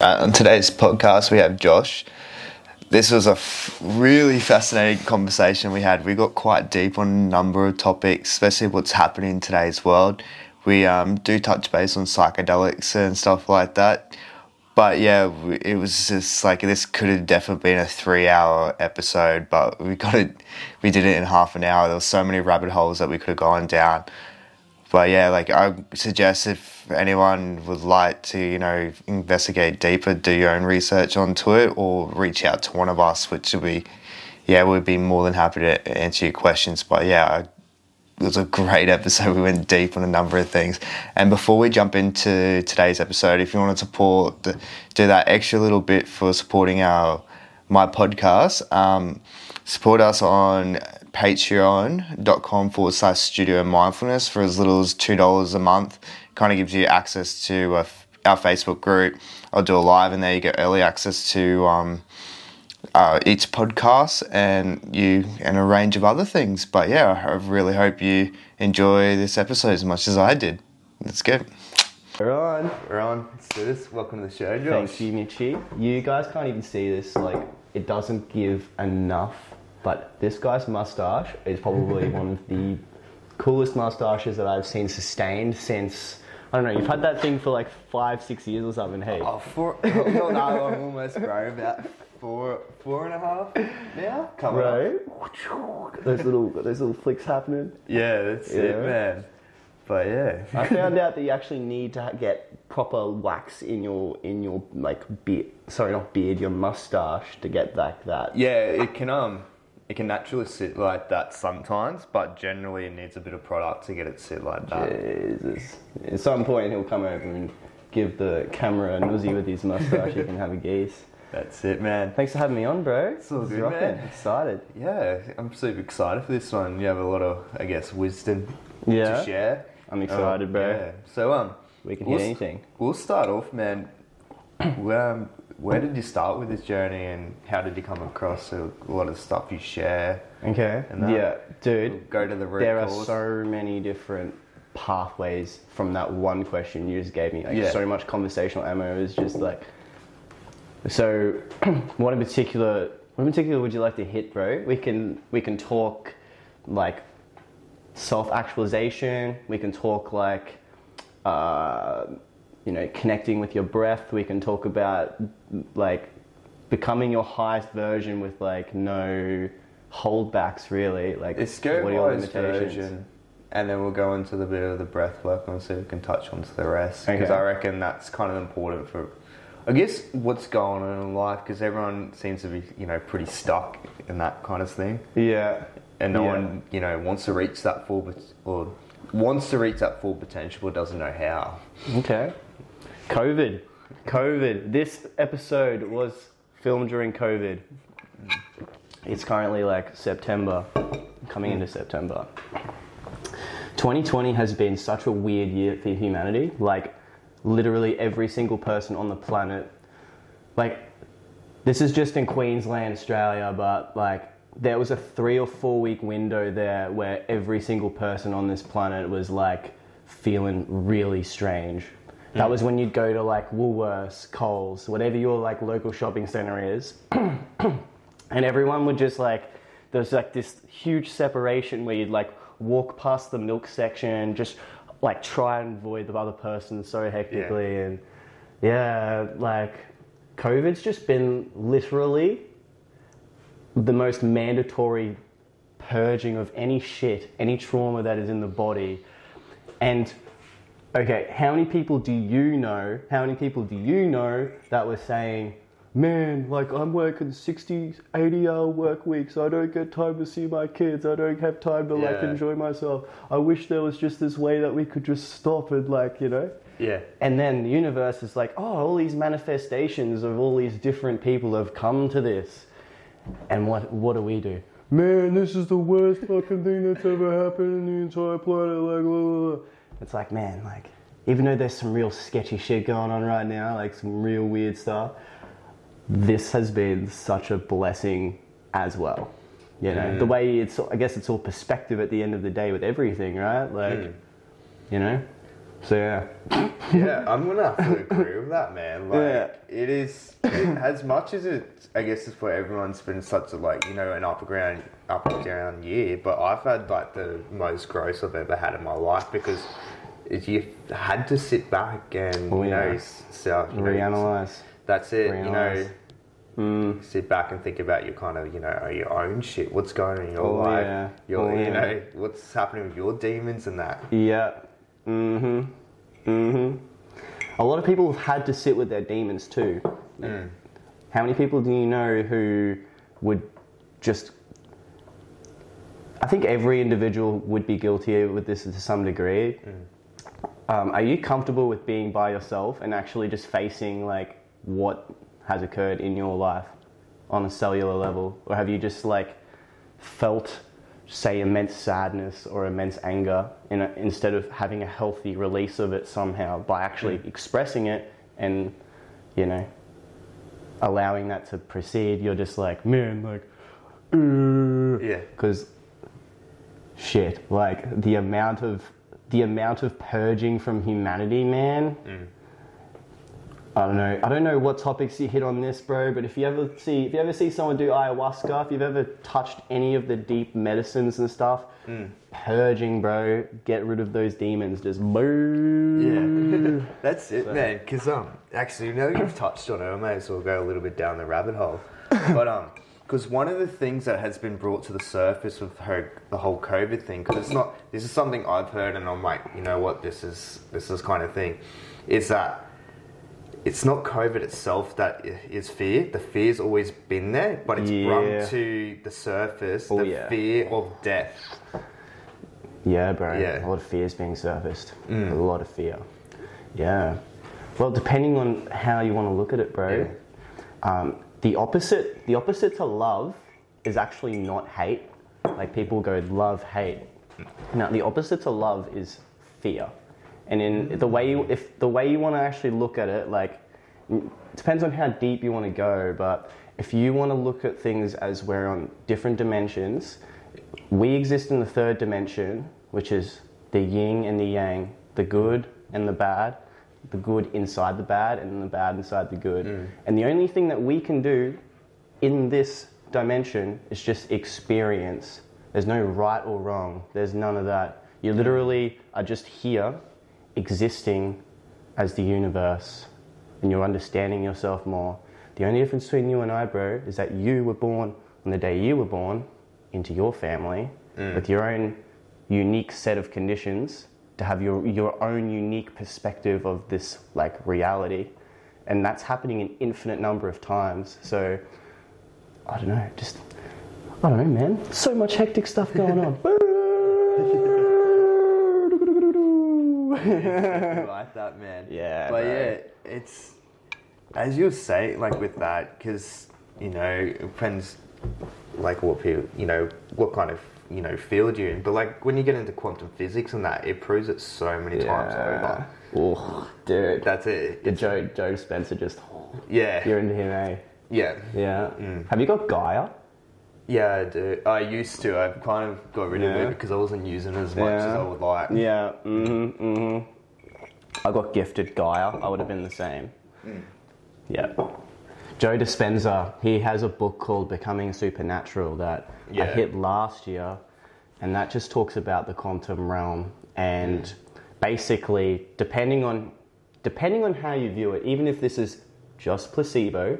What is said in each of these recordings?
Uh, on today's podcast, we have Josh. This was a f- really fascinating conversation we had. We got quite deep on a number of topics, especially what's happening in today's world. We um, do touch base on psychedelics and stuff like that. But yeah, it was just like this could have definitely been a three-hour episode, but we got it. We did it in half an hour. There were so many rabbit holes that we could have gone down but yeah, like I suggest if anyone would like to, you know, investigate deeper, do your own research onto it, or reach out to one of us, which would be, yeah, we'd be more than happy to answer your questions. But yeah, it was a great episode. We went deep on a number of things. And before we jump into today's episode, if you want to support, do that extra little bit for supporting our my podcast, um, support us on patreon.com forward slash studio mindfulness for as little as $2 a month. Kind of gives you access to uh, our Facebook group. I'll do a live, and there you get early access to um, uh, each podcast and you and a range of other things. But yeah, I really hope you enjoy this episode as much as I did. Let's go. We're on. We're on. Let's do this. Welcome to the show, Thank you, Mitchie. You guys can't even see this. Like, it doesn't give enough. But this guy's mustache is probably one of the coolest mustaches that I've seen sustained since. I don't know. You've had that thing for like five, six years or something. Hey. Oh, four, not that long, I'm almost grown about four, four and a half now. Coming up. Right. Those little, those little flicks happening. Yeah, that's Yeah. it, man. But yeah, I found out that you actually need to get proper wax in your in your like beard. Sorry, not beard. Your mustache to get like that. yeah, it can um, it can naturally sit like that sometimes, but generally it needs a bit of product to get it sit like that. Jesus. At some point, he'll come over and give the camera a nosy with his mustache. you can have a gaze. That's it, man. Thanks for having me on, bro. It's all good, rocking. man. Excited. Yeah, I'm super excited for this one. You have a lot of, I guess, wisdom Yeah. to share. I'm excited, Um, bro. Yeah. So um, We can we'll hear anything. We'll start off, man. um, where did you start with this journey, and how did you come across a lot of stuff you share? Okay. And that- Yeah, dude. Go to the root There are so many different pathways from that one question you just gave me. Like Yeah. so much conversational ammo is just like. So, what in particular? What in particular would you like to hit, bro? We can we can talk like self actualization. We can talk like. Uh, you know, connecting with your breath. We can talk about like becoming your highest version with like no holdbacks really. Like Let's what are your highest version, and then we'll go into the bit of the breath work and see if we can touch onto the rest. Because Okay. I reckon that's kind of important for, I guess, what's going on in life. Because everyone seems to be, you know, pretty stuck in that kind of thing, Yeah. and no Yeah. one, you know, wants to reach that full or wants to reach that full potential, but doesn't know how. Okay. COVID. COVID. This episode was filmed during COVID. It's currently like September, coming into September. 2020 has been such a weird year for humanity. Like, literally every single person on the planet, like, this is just in Queensland, Australia, but like, there was a three or four week window there where every single person on this planet was like feeling really strange. That mm. was when you'd go to like Woolworths, Coles, whatever your like local shopping center is, and everyone would just like there's like this huge separation where you'd like walk past the milk section, just like try and avoid the other person so hectically, and yeah, like COVID's just been literally the most mandatory purging of any shit, any trauma that is in the body. And okay, how many people do you know? How many people do you know that were saying, man, like I'm working 60, 80 hour work weeks. I don't get time to see my kids. I don't have time to like enjoy myself. I wish there was just this way that we could just stop and like, you know? Yeah. And then the universe is like, oh, all these manifestations of all these different people have come to this. And what what do we do? Man, this is the worst fucking thing that's ever happened in the entire planet. Like, blah, blah, blah. It's like, man, like, even though there's some real sketchy shit going on right now, like some real weird stuff, this has been such a blessing as well. You know, the way it's, I guess it's all perspective at the end of the day with everything, right? Like, Mm. you know, So yeah, yeah, I'm gonna have to agree with that, man. Like, Yeah. it is it, as much as it. I guess it's for everyone's been such a like you know an up and ground up and down year, but I've had like the most growth I've ever had in my life because you had to sit back and Oh, you know yeah. self you know, reanalyze. That's it. Reanalyze. You know, mm. sit back and think about your kind of you know oh, your own shit. What's going on in your Oh, life? yeah. Your Oh, you know what's happening with your demons and that. Yeah. Mm-hmm. Mm-hmm. A lot of people have had to sit with their demons too. How many people do you know who would just I think every individual would be guilty with this to some degree. Um, are you comfortable with being by yourself and actually just facing like what has occurred in your life on a cellular level, or have you just like felt, say, immense sadness or immense anger in a, instead of having a healthy release of it somehow by actually hmm. expressing it and you know allowing that to proceed? You're just like, man, like, Yeah. because shit like the amount of the amount of purging from humanity man hmm. I don't know i don't know what topics you hit on this bro but if you ever see if you ever see someone do ayahuasca if you've ever touched any of the deep medicines and stuff purging bro get rid of those demons just boo Yeah, that's it, man. Because um, actually, now that you've touched on it, I may as well go a little bit down the rabbit hole. But um, because one of the things that has been brought to the surface with her, the whole COVID thing, because it's not. This is something I've heard, and I'm like, you know what, this is this is kind of thing, is that. It's not COVID itself that is fear. The fear's always been there, but it's Yeah. brought to the surface Oh, the yeah. fear of death. Yeah, bro. Yeah. A lot of fear is being surfaced. A lot of fear. Yeah. Well, depending on how you want to look at it, bro. Um, the opposite, the opposite to love, is actually not hate. Like people go love, hate. Now, the opposite to love is fear. And in the way you, if the way you want to actually look at it, like, it depends on how deep you want to go. But if you want to look at things as we're on different dimensions, we exist in the third dimension, which is the yin and the yang, the good and the bad, the good inside the bad and the bad inside the good. Mm. And the only thing that we can do in this dimension is just experience. There's no right or wrong, there's none of that. You literally are just here existing as the universe and you're understanding yourself more. The only difference between you and I, bro, is that you were born on the day you were born into your family mm. with your own unique set of conditions to have your, your own unique perspective of this like reality. And that's happening an infinite number of times. So I don't know, just I don't know, man. So much hectic stuff going on. like that, man. Yeah, but bro. yeah, it's as you say, like with that, because you know, it depends, like what people, you know, what kind of you know field you're in. But like when you get into quantum physics and that, it proves it so many times over. Oh, dude. That's it. Did Joe Joe Dispenza just Yeah, you're into him, eh? yeah, Yeah. Have you got Gaia? Yeah. I do. I used to. I've kind of got rid of Yeah. it because I wasn't using it as much as Yeah. I would like. Yeah. Mm-hmm. Mm-hmm. I got gifted Gaia. I would have been the same. Yeah. Joe Dispenza, he has a book called Becoming Supernatural that I Yeah. hit last year, and that just talks about the quantum realm and basically depending on depending on how you view it, even if this is just placebo,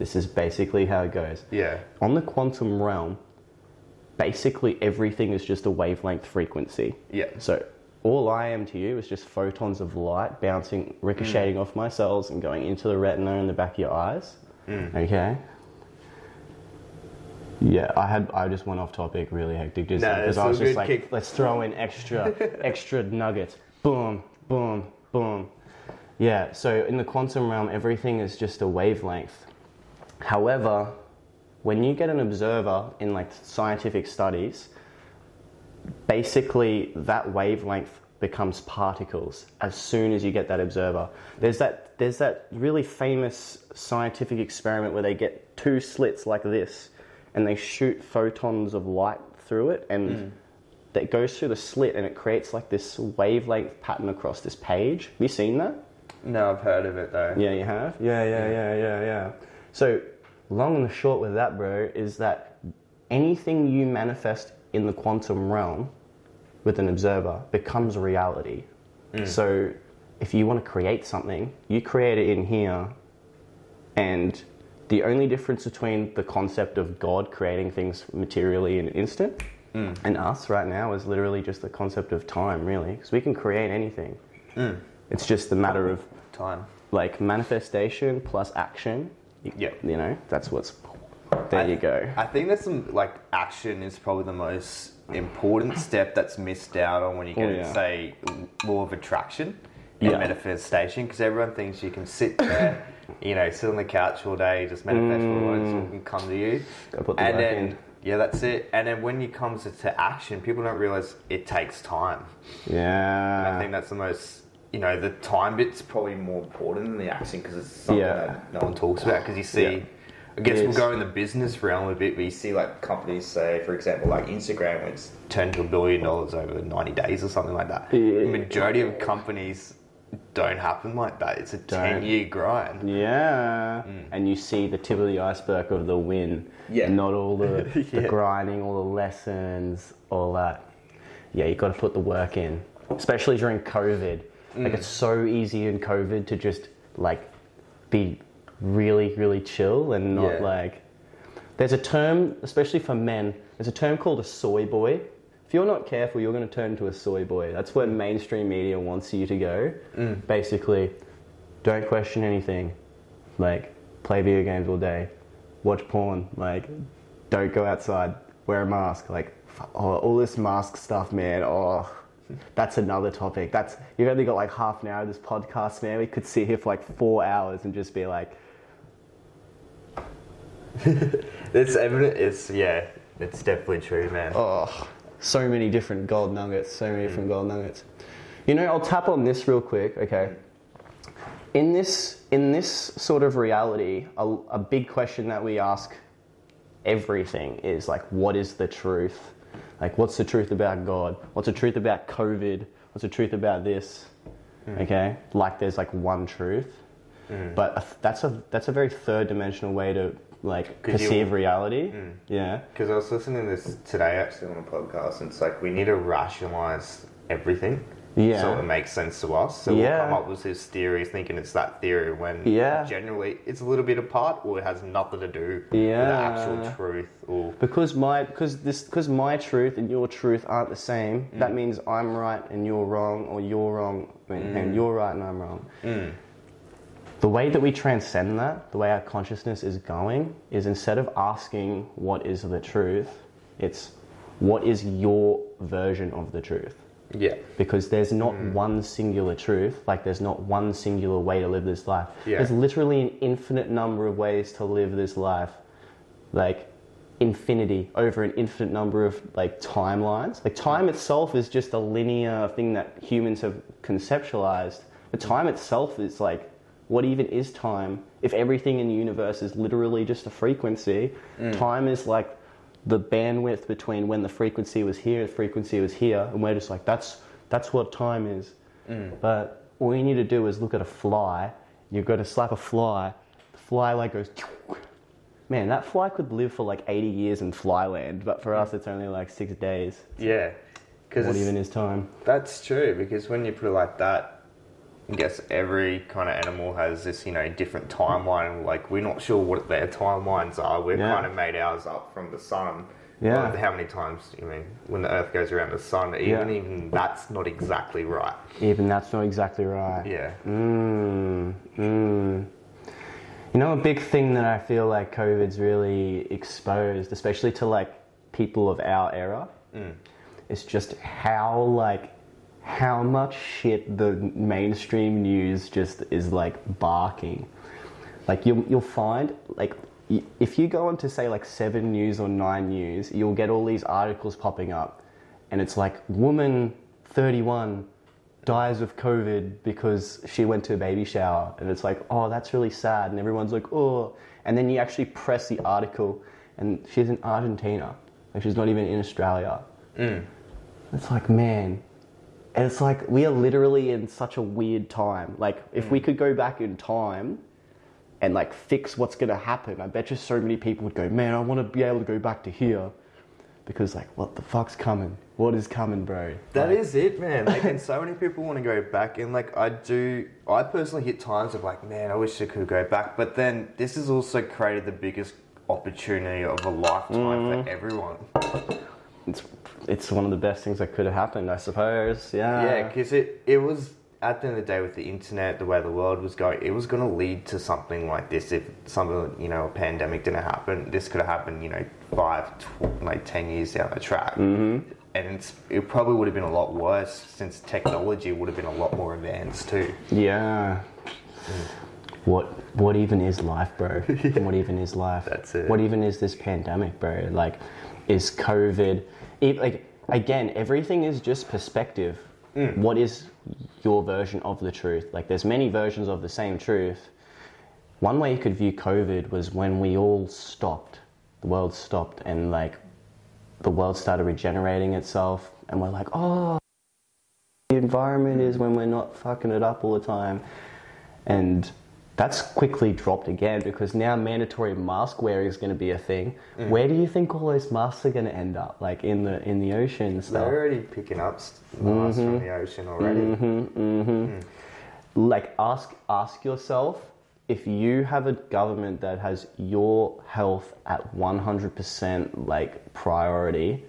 this is basically how it goes. Yeah. On the quantum realm, basically everything is just a wavelength frequency. Yeah. So all I am to you is just photons of light bouncing, ricocheting mm. off my cells and going into the retina in the back of your eyes. Mm. Okay. Yeah, I had I just went off topic really hectic just because it's I was just like, kick. let's throw in extra extra nuggets. Boom, boom, boom. Yeah, so in the quantum realm, everything is just a wavelength. However, when you get an observer in like scientific studies, basically that wavelength becomes particles as soon as you get that observer. There's that there's that really famous scientific experiment where they get two slits like this and they shoot photons of light through it and hmm. that goes through the slit and it creates like this wavelength pattern across this page. Have you seen that? No, I've heard of it though. Yeah, you have? Yeah, yeah, yeah, yeah, yeah. So, long and the short with that, bro, is that anything you manifest in the quantum realm with an observer becomes reality. Mm. So, if you want to create something, you create it in here, and the only difference between the concept of God creating things materially in an instant mm. and us right now is literally just the concept of time, really. Because we can create anything. Mm. It's just a matter of Time. like manifestation plus action. Yeah. You know, that's what's. There you go. I think there's some like action is probably the most important step that's missed out on when you get Oh, yeah. say law of attraction and Yeah. manifestation because everyone thinks you can sit there, you know, sit on the couch all day, just manifest wants all mm. can come to you, the and then in. yeah, that's it. And then when it comes to, to action, people don't realize it takes time. Yeah. I think that's the most, you know, the time bit's probably more important than the action because it's something Yeah. that no one talks about. Because you see, Yeah. I guess we'll go in the business realm a bit, but you see like companies say, for example, like Instagram, it's turned to a billion dollars over 90 days or something like that. Yeah. The majority of companies don't happen like that. It's a 10 year grind. Yeah. Mm. And you see the tip of the iceberg of the win. Yeah. Not all the, the grinding, all the lessons, all that. Yeah, you've got to put the work in, especially during COVID. Like it's so easy in COVID to just like be really, really chill and not Yeah. like. There's a term, especially for men. There's a term called a soy boy. If you're not careful, you're going to turn into a soy boy. That's where mainstream media wants you to go. Mm. Basically, don't question anything. Like, play video games all day, watch porn. Like, don't go outside, wear a mask. Like, oh, all this mask stuff, man. Oh, that's another topic. That's you've only got like half an hour of this podcast, man. We could sit here for like four hours and just be like, It's evident. It's, yeah, it's definitely true, man. oh, so many different gold nuggets, so many different gold nuggets. You know, I'll tap on this real quick, okay? In this, in this sort of reality, a, a big question that we ask everything is like, what is the truth? Like, what's the truth about God? What's the truth about COVID? What's the truth about this? Hmm. Okay, like there's like one truth, hmm. but a- that's a that's a very third dimensional way to like 'Cause you- perceive reality. Hmm. Yeah, Because I was listening to this today actually on a podcast, and it's like we need to rationalize everything. Yeah. So it makes sense to us. So Yeah. we'll come up with this theory thinking it's that theory when Yeah. generally it's a little bit apart or it has nothing to do with the actual truth or because my because this because my truth and your truth aren't the same. Mm. That means I'm right and you're wrong, or you're wrong and, Mm. and you're right and I'm wrong. The way that we transcend that, the way our consciousness is going, is instead of asking what is the truth, it's what is your version of the truth. Yeah. Because there's not Mm. one singular truth, like there's not one singular way to live this life. Yeah. There's literally an infinite number of ways to live this life. Like infinity over an infinite number of like timelines. Like time itself is just a linear thing that humans have conceptualized. But time itself is like what even is time? If everything in the universe is literally just a frequency, time is like the bandwidth between when the frequency was here, the frequency was here, and we're just like that's that's what time is. Mm. But all you need to do is look at a fly. You've got to slap a fly. The fly like goes. Man, that fly could live for like 80 years in flyland, but for us it's only like six days. Yeah. Because What even is time? That's true because when you put it like that, I guess every kind of animal has this, you know, different timeline. Like we're not sure what their timelines are. We've Yeah. kind of made ours up from the sun. Yeah. Like, how many times? I mean, when the Earth goes around the sun, even Yeah. even that's not exactly right. Even that's not exactly right. Yeah. Mm, mm. You know, a big thing that I feel like COVID's really exposed, especially to like people of our era, is just how like how much shit the mainstream news just is like barking. Like you'll you'll find like if you go on to say like Seven News or Nine News, you'll get all these articles popping up, and it's like woman thirty one dies of COVID because she went to a baby shower, and it's like oh that's really sad, and everyone's like oh, and then you actually press the article, and she's in Argentina, like she's not even in Australia. Mm. It's like, man, and it's like we are literally in such a weird time. Like, if we mm. could go back in time and like fix what's gonna happen, I bet you so many people would go, man, I want to be able to go back to here because like, what the fuck's coming? What is coming, bro? That Like, is it, man. Like, and so many people want to go back, and like I do. I personally hit times of like, man, I wish I could go back. But then this has also created the biggest opportunity of a lifetime for mm. everyone. It's it's one of the best things that could have happened, I suppose. Yeah. Yeah, because it it was at the end of the day with the internet, the way the world was going, it was going to lead to something like this. If something, you know, a pandemic didn't happen, this could have happened, you know, five, tw- like ten years down the track. Mm-hmm. And it's, it probably would have been a lot worse since technology would have been a lot more advanced too. Yeah. What what even is life, bro? What even is life? That's it. What even is this pandemic, bro? Like, is COVID? It, like again, everything is just perspective. Mm. What is your version of the truth? Like, there's many versions of the same truth. One way you could view COVID was when we all stopped. The world stopped, and like, the world started regenerating itself, and we're like, oh, the environment is when we're not fucking it up all the time. And that's quickly dropped again because now mandatory mask wearing is going to be a thing. Mm. Where do you think all those masks are going to end up? Like in the in the ocean and They're already picking up s- mass from mm-hmm. the ocean already. Mm-hmm, mm-hmm. Mm. Like ask ask yourself if you have a government that has your health at 100% like priority,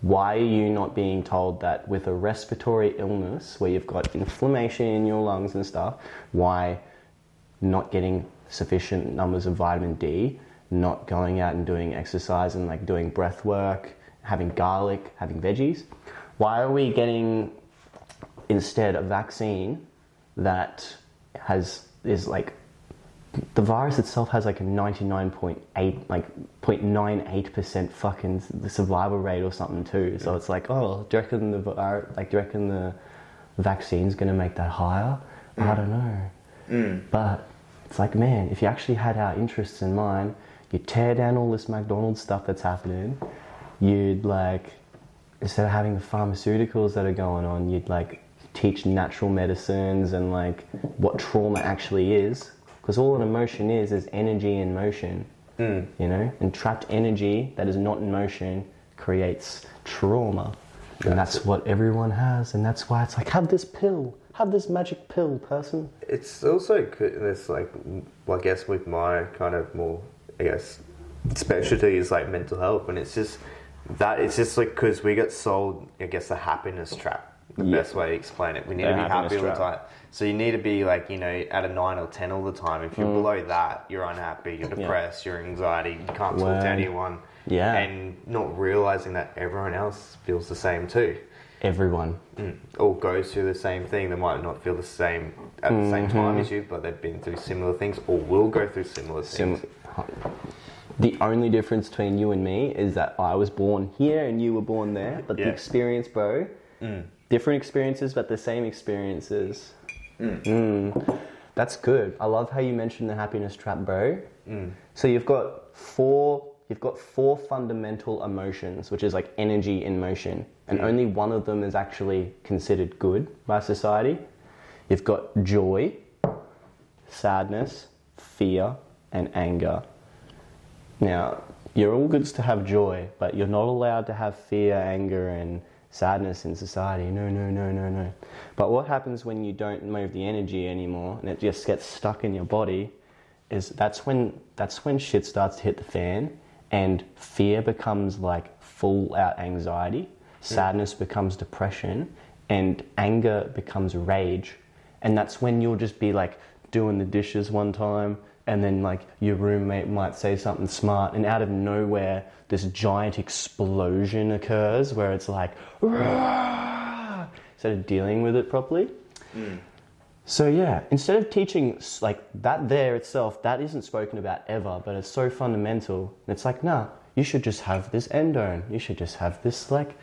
why are you not being told that with a respiratory illness where you've got inflammation in your lungs and stuff, why not getting sufficient numbers of vitamin D, not going out and doing exercise and like doing breath work, having garlic, having veggies? Why are we getting instead a vaccine that has is like the virus itself has like a 99.8 like 0.98% fucking the survival rate or something too. So it's like oh do you reckon the uh, like do you reckon the vaccine's going to make that higher? I mm. don't know. Mm. But it's like man if you actually had our interests in mind you'd tear down all this mcdonald's stuff that's happening. You'd like instead of having the pharmaceuticals that are going on, you'd like teach natural medicines and like what trauma actually is. Because all an emotion is is energy in motion, hmm. you know, and trapped energy that is not in motion creates trauma, and that's what everyone has, and that's why it's like have this pill, have this magic pill, person. It's also good. It's like, well, I guess with my kind of more, I guess, specialty is like mental health, and it's just that it's just like because we get sold, I guess, the happiness trap. The Yeah. best way to explain it. We need The to be happiness happy all the time. So you need to be like you know at a nine or ten all the time. If you're mm. below that, you're unhappy, you're depressed, you're anxiety, you can't talk Word. to anyone. Yeah. and not realizing that everyone else feels the same too Everyone. mm, or goes through the same thing. They might not feel the same at the same Mm-hmm. time as you, but they've been through similar things or will go through similar things. Sim- the only difference between you and me is that I was born here and you were born there, but the experience, bro, different experiences, but the same experiences. Mm. That's good. I love how you mentioned the happiness trap, bro. So you've got four. You've got four fundamental emotions, which is like energy in motion, and only one of them is actually considered good by society. You've got joy, sadness, fear, and anger. Now, you're all good to have joy, but you're not allowed to have fear, anger, and sadness in society. No, no, no, no, no. But what happens when you don't move the energy anymore and it just gets stuck in your body is that's when that's when shit starts to hit the fan and fear becomes like full out anxiety, hmm. sadness becomes depression, and anger becomes rage. And that's when you'll just be like doing the dishes one time, and then like your roommate might say something smart, and out of nowhere, this giant explosion occurs where it's like, "Rah!" instead of dealing with it properly. Hmm. So yeah, instead of teaching like that there itself, that isn't spoken about ever, but it's so fundamental. And it's like, nah, you should just have this endone. You should just have this like,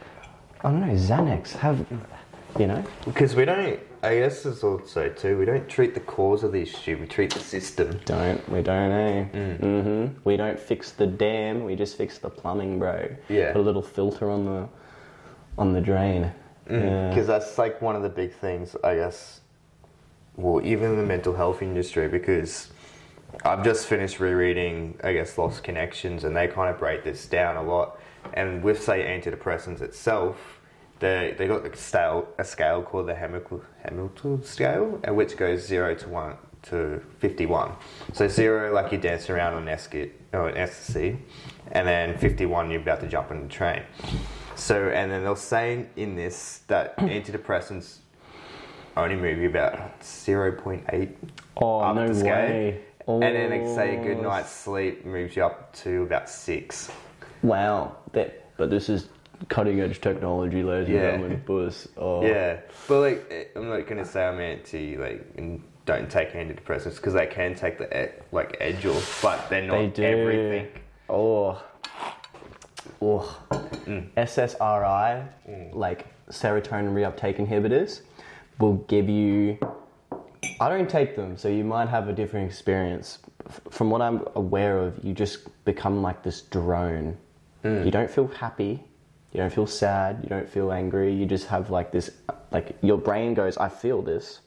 I don't know, Xanax. Have, you know? Because we don't, I guess it's also too, we don't treat the cause of the issue, we treat the system. Don't we don't eh? Mm-hmm. We don't fix the dam. We just fix the plumbing, bro. Yeah. Put a little filter on the on the drain. Yeah. because that's like one of the big things, I guess. Well, even the mental health industry, because I've just finished rereading, I guess, Lost Connections, and they kind of break this down a lot. And with say antidepressants itself, they they got a scale a scale called the Hamilton scale, which goes zero to one to fifty one. So zero, like you're dancing around on esky or an ecstasy, and then fifty one, you're about to jump on the train. So, and then they're saying in this that antidepressants only move you about 0.8 Oh, up no the scale. way. And then they say a Oh. good night's sleep moves you up to about six. Wow. That, but this is cutting edge technology, ladies Yeah. and gentlemen. Buzz. Oh. Yeah, but like I'm not gonna say I'm anti like don't take antidepressants because they can take the like edge off, but they're They not do. everything. Oh. Oh. Mm. SSRI, like serotonin reuptake inhibitors, will give you. I don't take them, so you might have a different experience. From what I'm aware of, you just become like this drone. Mm. You don't feel happy, you don't feel sad, you don't feel angry. You just have like this, like your brain goes, "I feel this,"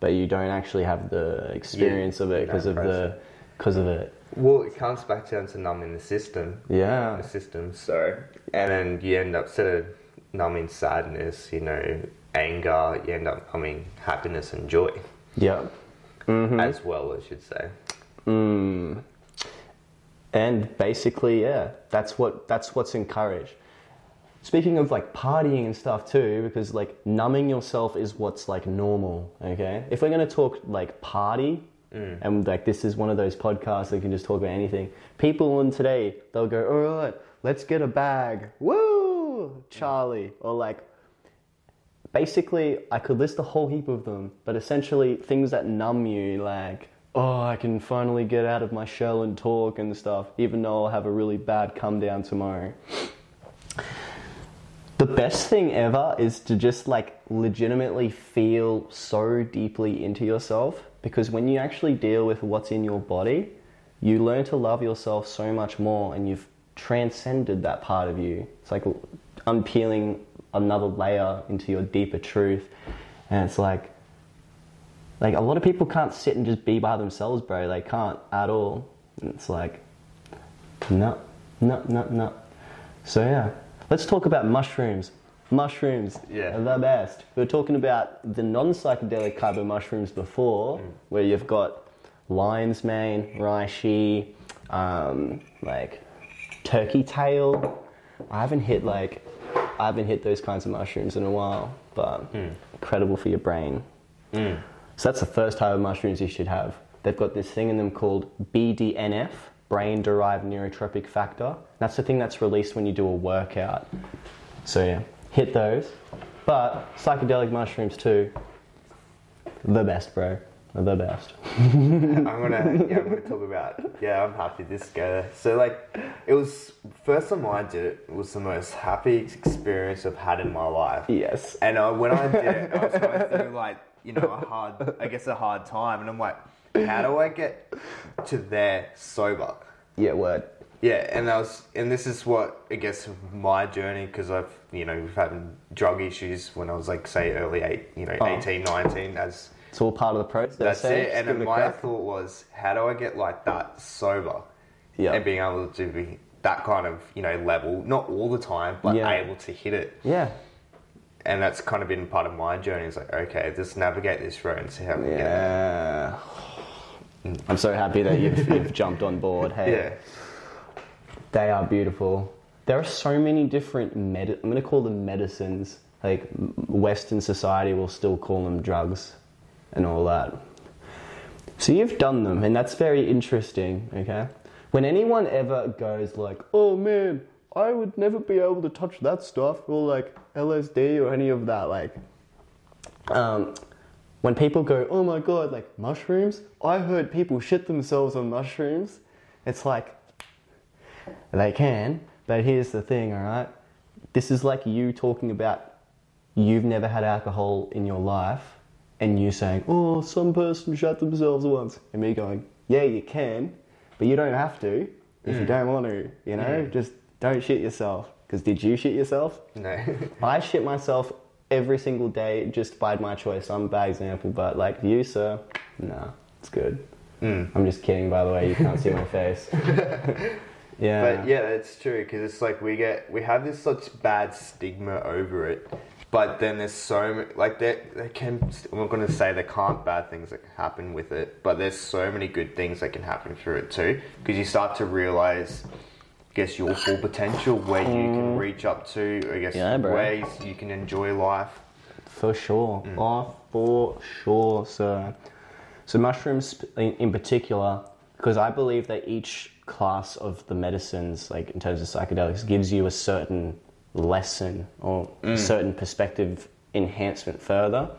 but you don't actually have the experience of it because of the, because of it. Well, it comes back down to numbing the system. Yeah. the system. So, and then you end up sort of numbing sadness, you know, anger, you end up numbing happiness and joy Yeah. as well. I should say. Mm. And basically, yeah, that's what that's what's encouraged. Speaking of like partying and stuff too, because like numbing yourself is what's like normal. Okay, if we're gonna talk like party, and like this is one of those podcasts that can just talk about anything. People on today they'll go, all right, let's get a bag, woo, Charlie, or like basically I could list a whole heap of them, but essentially things that numb you, like oh, I can finally get out of my shell and talk and stuff, even though I'll have a really bad come down tomorrow. The best thing ever is to just like legitimately feel so deeply into yourself because when you actually deal with what's in your body, you learn to love yourself so much more and you've transcended that part of you. It's like unpeeling another layer into your deeper truth. And it's like, like a lot of people can't sit and just be by themselves, bro. They can't at all. And it's like, no, no, no, no. So yeah, let's talk about mushrooms. Mushrooms Yeah. are the best. We were talking about the non-psychedelic type of mushrooms before, where you've got lion's mane, reishi, um, like turkey tail. I haven't hit like I haven't hit those kinds of mushrooms in a while, but hmm. incredible for your brain. Hmm. So that's the first type of mushrooms you should have. They've got this thing in them called BDNF, brain derived neurotrophic factor. That's the thing that's released when you do a workout. So yeah, hit those. But psychedelic mushrooms too, the best, bro. The best. I'm gonna yeah, I'm gonna talk about yeah, I'm happy this go. So like it was first time I did it, it was the most happy experience I've had in my life. Yes. And uh, when I did it, I was going through like you know a hard, I guess a hard time, and I'm like, how do I get to there sober? Yeah, word. Yeah, and that was, and this is what I guess my journey because I've you know we've had drug issues when I was like say early eight, you know Oh. 18, 19 as It's all part of the process. that's eh? it. Just And a my crack. thought was, how do I get like that sober? Yeah. And being able to be that kind of, you know, level, not all the time, but Yeah. able to hit it. Yeah. And that's kind of been part of my journey. It's like, okay, just navigate this road and see how we get there. Yeah. I'm so happy that you've, you've jumped on board. Hey. Yeah. They are beautiful. There are so many different med. I'm going to call them medicines. Like Western society will still call them drugs, and all that. So you've done them, and that's very interesting. Okay. When anyone ever goes like, "Oh man, I would never be able to touch that stuff," or like LSD or any of that, like, um, when people go, "Oh my god, like mushrooms," I heard people shit themselves on mushrooms. It's like they can, but here's the thing, all right? This is like you talking about you've never had alcohol in your life and you saying, oh, some person shot themselves once. And me going, yeah, you can, but you don't have to if you don't want to, you know? Just don't shit yourself. Because did you shit yourself? No. I shit myself every single day just by my choice. I'm a bad example, but like you, sir, nah, it's good. Mm. I'm just kidding, by the way. You can't see my face. yeah. But yeah, it's true because it's like we get we have this such bad stigma over it, but then there's so like there there can I'm not going to say there can't bad things that can happen with it, but there's so many good things that can happen through it too because you start to realize. I guess your full potential, where you can mm. reach up to, I guess Yeah, ways you can enjoy life. For sure. Oh, for sure, sir. So mushrooms in particular, because I believe that each class of the medicines, like in terms of psychedelics, gives you a certain lesson or mm. certain perspective enhancement further.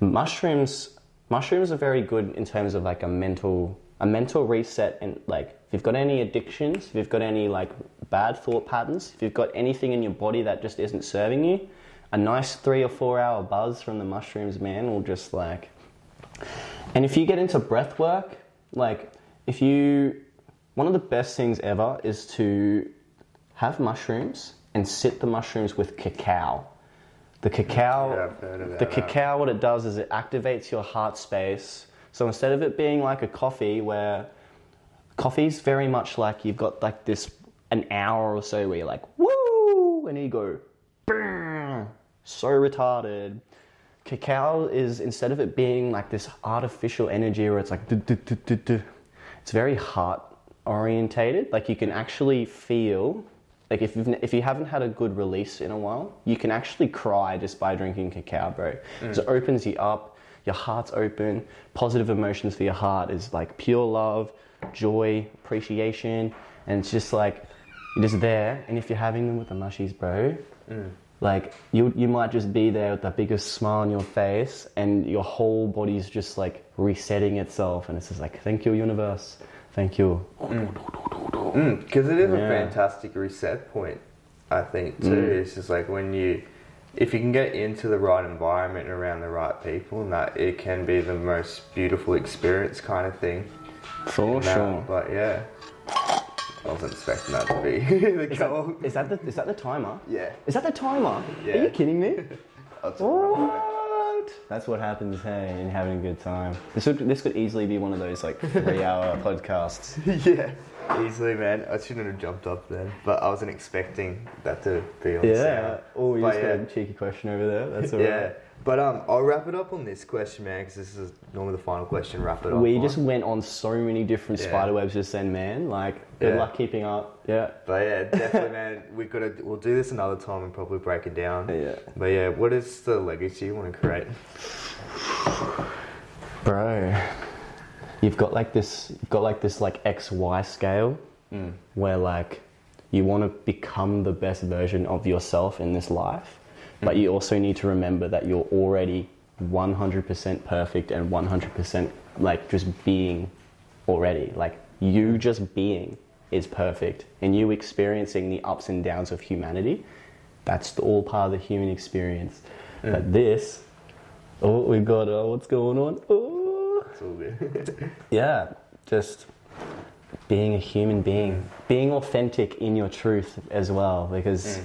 Mushrooms, mushrooms are very good in terms of like a mental, a mental reset and like if you've got any addictions, if you've got any like bad thought patterns, if you've got anything in your body that just isn't serving you, a nice three or four hour buzz from the mushrooms, man, will just like. And if you get into breath work, like if you, one of the best things ever is to have mushrooms and sit the mushrooms with cacao. The cacao, Yeah, I've heard about the cacao, what it does is it activates your heart space. So instead of it being like a coffee where coffee's very much like you've got like this an hour or so where you're like woo! and you go so retarded. Cacao is instead of it being like this artificial energy where it's like it's very heart orientated like you can actually feel like if you've if you haven't had a good release in a while you can actually cry just by drinking cacao bro. Mm. 'Cause it opens you up your heart's open positive emotions for your heart is like pure love joy appreciation and it's just like you're just there and if you're having them with the mushies bro mm. like you you might just be there with the biggest smile on your face and your whole body's just like resetting itself and it's just like thank you universe thank you Because it is a fantastic reset point, I think, too. Mm. It's just like when you, if you can get into the right environment and around the right people, and that it can be the most beautiful experience kind of thing. for And that- sure But yeah, I wasn't expecting that to be the goal. is that the is that the timer Yeah. is that the timer Yeah. are you kidding me That's all right. What that's what happens hey and having a good time this would this could easily be one of those like three hour podcasts yeah, easily, man. I shouldn't have jumped up then, but I wasn't expecting that to be on yeah sound. oh you But just yeah. got a cheeky question over there that's all right. Yeah, but um, I'll wrap it up on this question, man, because this is normally the final question. Wrap it up. We on. just went on so many different Yeah. spider webs just then, man. Like, good Yeah. luck keeping up. Yeah. But yeah, definitely, man. We gotta. We'll do this another time and probably break it down. Yeah. But yeah, what is the legacy you want to create? Bro, you've got like this, you've got like this like X Y scale where like you want to become the best version of yourself in this life, but you also need to remember that you're already 100% perfect and 100% like just being already. Like you just being is perfect, and you experiencing the ups and downs of humanity. That's all part of the human experience. But this, oh, we got oh, what's going on? Oh. It's all good. Yeah, just being a human being, being authentic in your truth as well, because mm.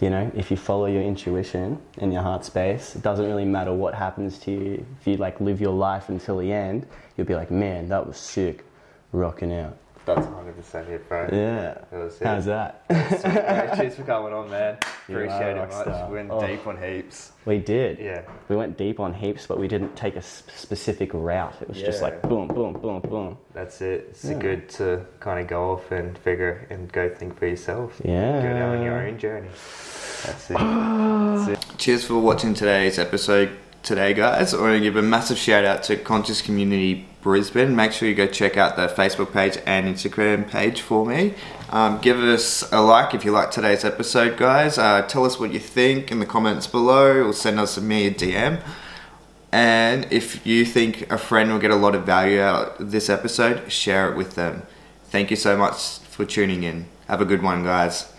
You know if you follow your intuition and your heart space, it doesn't really matter what happens to you. If you like live your life until the end, you'll be like, man, that was sick, rocking out. That's 100 percent it, bro. Yeah, it. how's that? Sweet. Cheers for coming on, man. You Appreciate it rock much. star. Went Oh. deep on heaps. we did. Yeah. We went deep on heaps, but we didn't take a s- specific route. It was just like boom, boom, boom, boom. That's it. It's Yeah. good to kind of go off and figure and go think for yourself. Yeah. Go down on your own journey. That's it. That's it. Cheers for watching today's episode today, guys. I want to give a massive shout out to Conscious Community Brisbane. Make sure you go check out the Facebook page and Instagram page for me. Um, give us a like if you like today's episode, guys. Uh, tell us what you think in the comments below or send us me a DM. And if you think a friend will get a lot of value out of this episode, share it with them. Thank you so much for tuning in. Have a good one, guys.